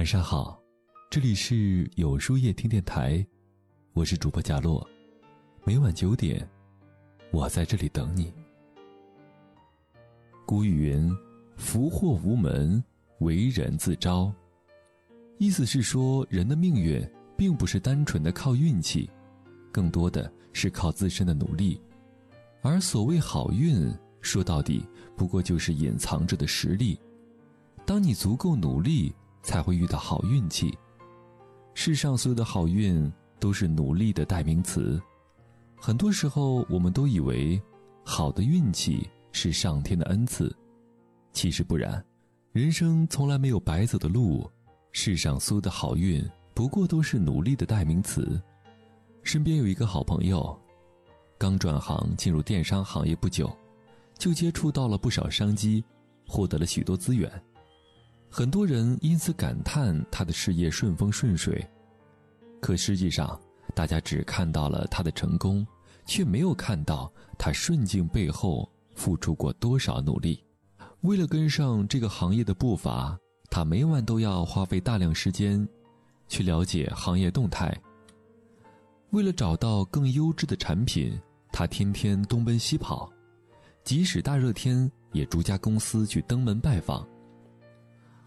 晚上好，这里是有书夜听电台，我是主播贾洛，每晚九点，我在这里等你。古语云：“福祸无门，为人自招。”意思是说，人的命运并不是单纯的靠运气，更多的是靠自身的努力。而所谓好运，说到底不过就是隐藏着的实力。当你足够努力。才会遇到好运气。世上所有的好运都是努力的代名词。很多时候，我们都以为好的运气是上天的恩赐，其实不然。人生从来没有白走的路，世上所有的好运不过都是努力的代名词。身边有一个好朋友，刚转行进入电商行业不久，就接触到了不少商机，获得了许多资源。很多人因此感叹他的事业顺风顺水，可实际上，大家只看到了他的成功，却没有看到他顺境背后付出过多少努力。为了跟上这个行业的步伐，他每晚都要花费大量时间，去了解行业动态。为了找到更优质的产品，他天天东奔西跑，即使大热天，也逐家公司去登门拜访。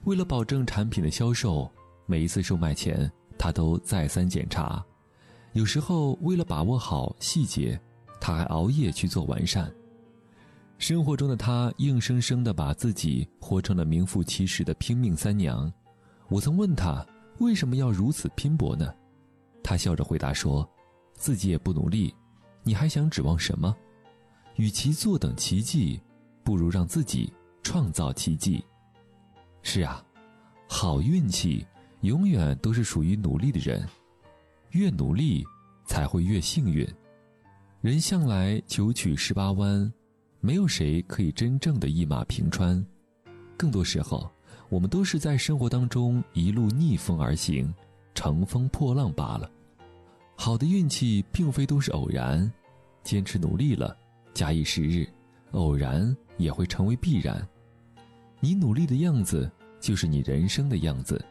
为了保证产品的销售，每一次售卖前，他都再三检查。有时候，为了把握好细节，他还熬夜去做完善。生活中的他，硬生生地把自己活成了名副其实的拼命三娘。我曾问他为什么要如此拼搏呢？他笑着回答说：“自己也不努力，你还想指望什么？与其坐等奇迹，不如让自己创造奇迹。”是啊，好运气永远都是属于努力的人，越努力才会越幸运。人向来九曲十八弯，没有谁可以真正的一马平川。更多时候，我们都是在生活当中一路逆风而行，乘风破浪罢了。好的运气并非都是偶然，坚持努力了，假以时日，偶然也会成为必然。你努力的样子，就是你人生的样子。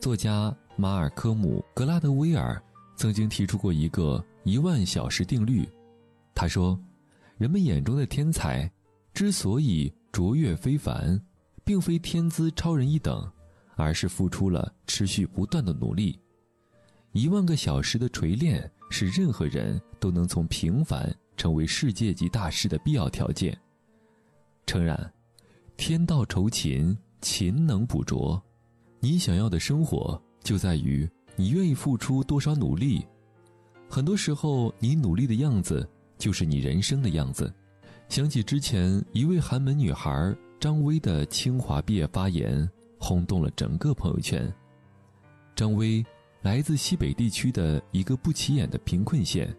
作家马尔科姆·格拉德威尔曾经提出过一个一万小时定律。他说，人们眼中的天才，之所以卓越非凡，并非天资超人一等，而是付出了持续不断的努力。一万个小时的锤炼，是任何人都能从平凡成为世界级大师的必要条件。诚然。天道酬勤，勤能补拙。你想要的生活，就在于你愿意付出多少努力。很多时候，你努力的样子，就是你人生的样子。想起之前一位寒门女孩张薇的清华毕业发言，轰动了整个朋友圈。张薇来自西北地区的一个不起眼的贫困县，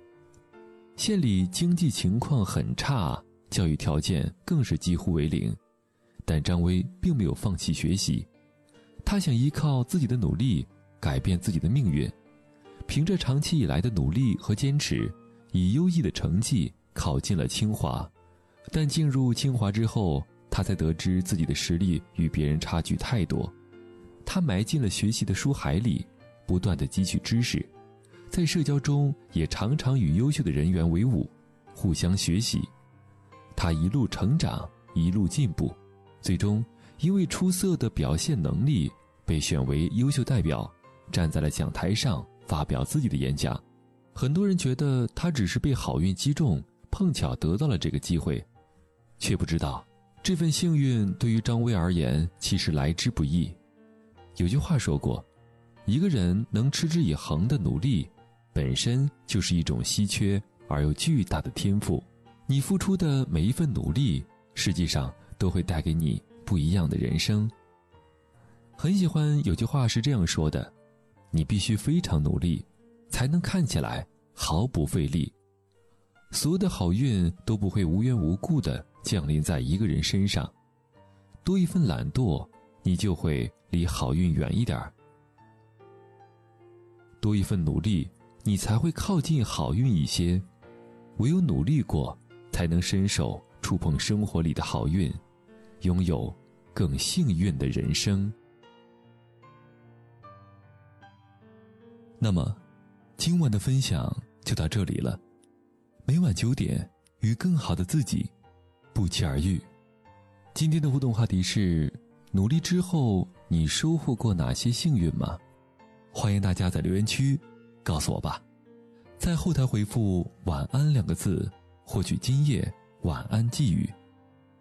县里经济情况很差，教育条件更是几乎为零。但张薇并没有放弃学习，她想依靠自己的努力改变自己的命运。凭着长期以来的努力和坚持，以优异的成绩考进了清华。但进入清华之后，他才得知自己的实力与别人差距太多。他埋进了学习的书海里，不断的汲取知识，在社交中也常常与优秀的人员为伍，互相学习。他一路成长，一路进步。最终，因为出色的表现能力，被选为优秀代表，站在了讲台上发表自己的演讲。很多人觉得他只是被好运击中，碰巧得到了这个机会，却不知道，这份幸运对于张薇而言其实来之不易。有句话说过，一个人能持之以恒的努力，本身就是一种稀缺而又巨大的天赋。你付出的每一份努力，实际上。都会带给你不一样的人生。很喜欢有句话是这样说的：“你必须非常努力，才能看起来毫不费力。所有的好运都不会无缘无故的降临在一个人身上。多一份懒惰，你就会离好运远一点儿；多一份努力，你才会靠近好运一些。唯有努力过，才能伸手触碰生活里的好运。”拥有更幸运的人生。那么，今晚的分享就到这里了。每晚九点，与更好的自己不期而遇。今天的互动话题是：努力之后，你收获过哪些幸运吗？欢迎大家在留言区告诉我吧。在后台回复“晚安”两个字，获取今夜晚安寄语。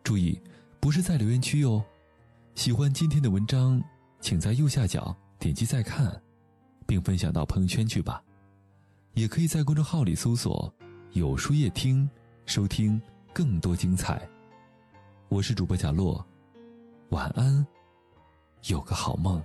注意，不是在留言区哦。喜欢今天的文章，请在右下角点击再看。并分享到朋友圈去吧，也可以在公众号里搜索“有书夜听”，收听更多精彩。我是主播小洛，晚安，有个好梦。